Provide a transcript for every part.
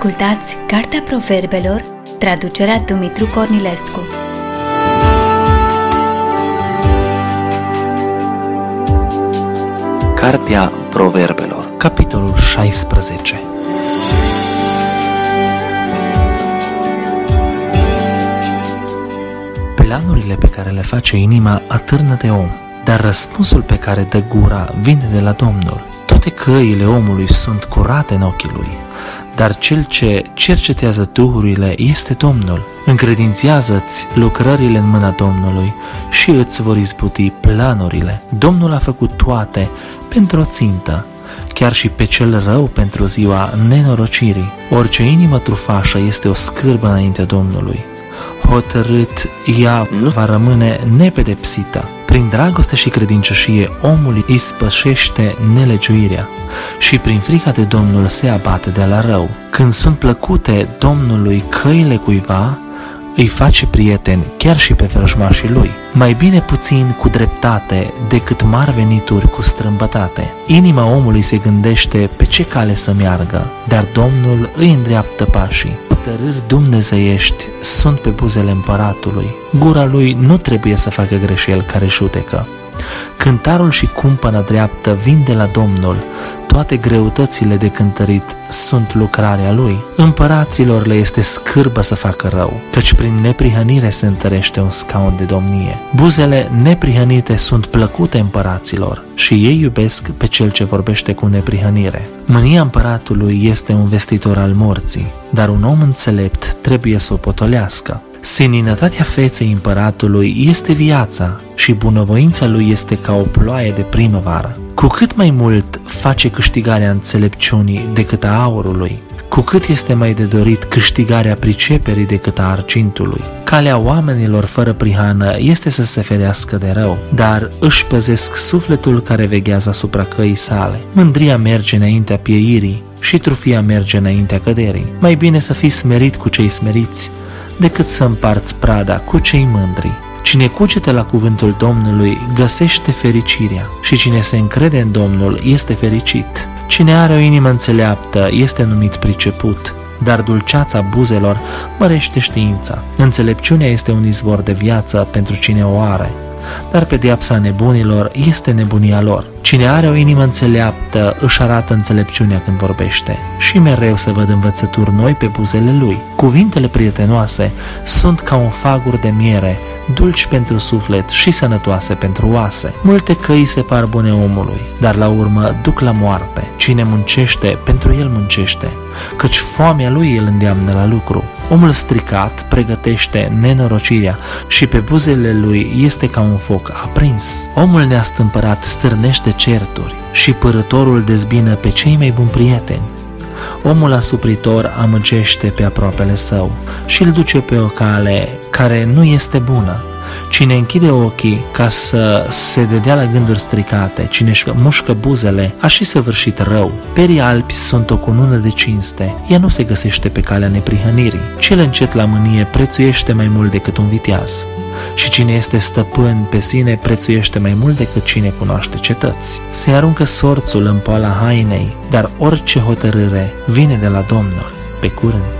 Ascultați Cartea Proverbelor, traducerea Dumitru Cornilescu. Cartea Proverbelor, capitolul 16 Planurile pe care le face inima atârnă de om, dar răspunsul pe care dă gura vine de la Domnul. Toate căile omului sunt curate în ochii lui, dar cel ce cercetează duhurile este Domnul. Încredințează-ți lucrările în mâna Domnului și îți vor izbuti planurile. Domnul a făcut toate pentru o țintă, chiar și pe cel rău pentru ziua nenorocirii. Orice inimă trufașă este o scârbă înaintea Domnului. Hotărât, ea nu va rămâne nepedepsită. Prin dragoste și credincioșie omul îi spășește nelegiuirea și prin frica de Domnul se abate de la rău. Când sunt plăcute Domnului căile cuiva, îi face prieteni chiar și pe vrăjmașii lui. Mai bine puțin cu dreptate decât mari venituri cu strâmbătate. Inima omului se gândește pe ce cale să meargă, dar Domnul îi îndreaptă pașii. Hotărâri dumnezeiești sunt pe buzele împăratului. Gura lui nu trebuie să facă greșeli care judecă. Cântarul și cumpăna dreaptă vin de la Domnul, toate greutățile de cântărit sunt lucrarea Lui. Împăraților le este scârbă să facă rău, căci prin neprihănire se întărește un scaun de domnie. Buzele neprihănite sunt plăcute împăraților și ei iubesc pe cel ce vorbește cu neprihănire. Mânia împăratului este un vestitor al morții, dar un om înțelept trebuie să o potolească. Seninătatea feței împăratului este viața și bunăvoința lui este ca o ploaie de primăvară. Cu cât mai mult face câștigarea înțelepciunii decât a aurului, cu cât este mai de dorit câștigarea priceperii decât a argintului. Calea oamenilor fără prihană este să se ferească de rău, dar își păzesc sufletul care veghează asupra căii sale. Mândria merge înaintea pieirii și trufia merge înaintea căderii. Mai bine să fii smerit cu cei smeriți decât să împarți prada cu cei mândri. Cine cucete la cuvântul Domnului găsește fericirea și cine se încrede în Domnul este fericit. Cine are o inimă înțeleaptă este numit priceput, dar dulceața buzelor mărește știința. Înțelepciunea este un izvor de viață pentru cine o are, dar pedeapsa nebunilor este nebunia lor. Cine are o inimă înțeleaptă își arată înțelepciunea când vorbește și mereu se văd învățături noi pe buzele lui. Cuvintele prietenoase sunt ca un fagur de miere, dulci pentru suflet și sănătoase pentru oase. Multe căi se par bune omului, dar la urmă duc la moarte. Cine muncește, pentru el muncește, căci foamea lui îl îndeamnă la lucru. Omul stricat pregătește nenorocirea și pe buzele lui este ca un foc aprins. Omul neastâmpărat stârnește certuri și părătorul dezbină pe cei mai buni prieteni. Omul asupritor amăgește pe aproapele său și îl duce pe o cale care nu este bună. Cine închide ochii ca să se dedea la gânduri stricate, cine își mușcă buzele, a și săvârșit rău. Perii albi sunt o cunună de cinste, ea nu se găsește pe calea neprihănirii. Cel încet la mânie prețuiește mai mult decât un viteaz. Și cine este stăpân pe sine prețuiește mai mult decât cine cunoaște cetăți. Se aruncă sorțul în poala hainei, dar orice hotărâre vine de la Domnul. Pe curând!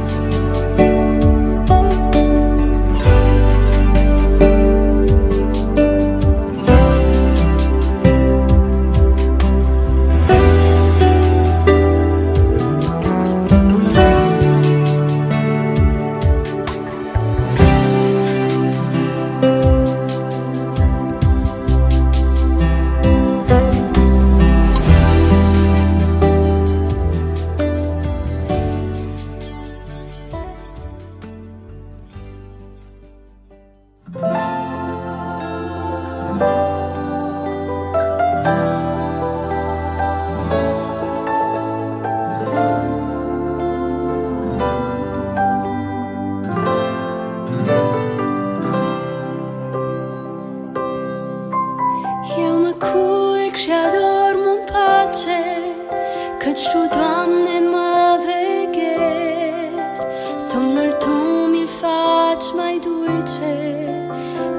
Căci Tu, Doamne, mă veghezi Somnul Tu mi-l faci mai dulce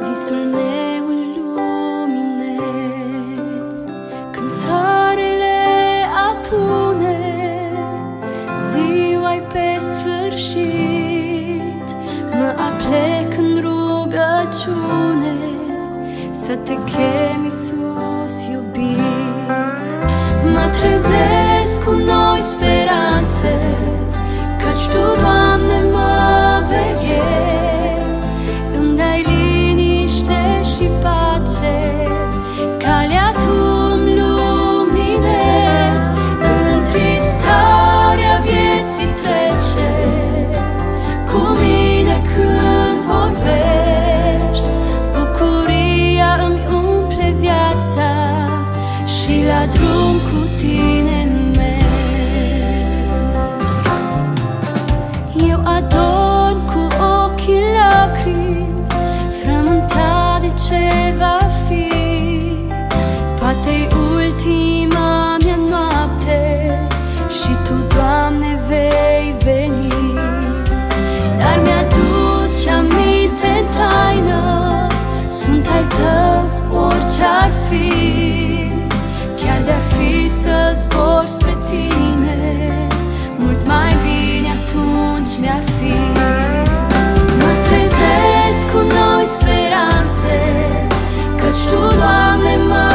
Visul meu îl luminez. Când soarele apune Ziua-i pe sfârșit Mă aplec în rugăciune Să te chem, Iisus iubit Mă trezesc cu noi speranțe Căci Tu, Doamne, mă veghezi Îmi dai liniște și pace Calea Tu îmi luminezi. În tristarea vieții trece Cu mine când vorbești. Bucuria îmi umple viața Și la drum cu tine merg Eu adorm cu ochii lacrimi Frământat de ce va fi. Poate-i ultima mea noapte Și Tu, Doamne, vei veni. Dar mi-aduce aminte în taină Sunt al Tău să zbor spre tine. Mult mai bine atunci mi-ar fi. Mă trezesc cu noi speranțe Căci Tu, Doamne, mă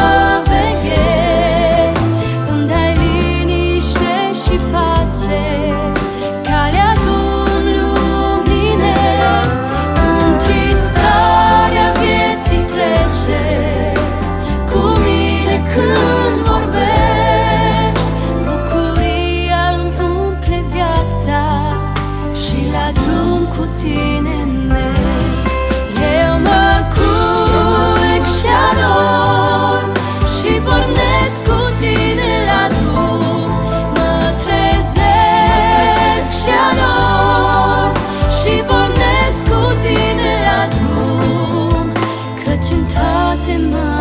in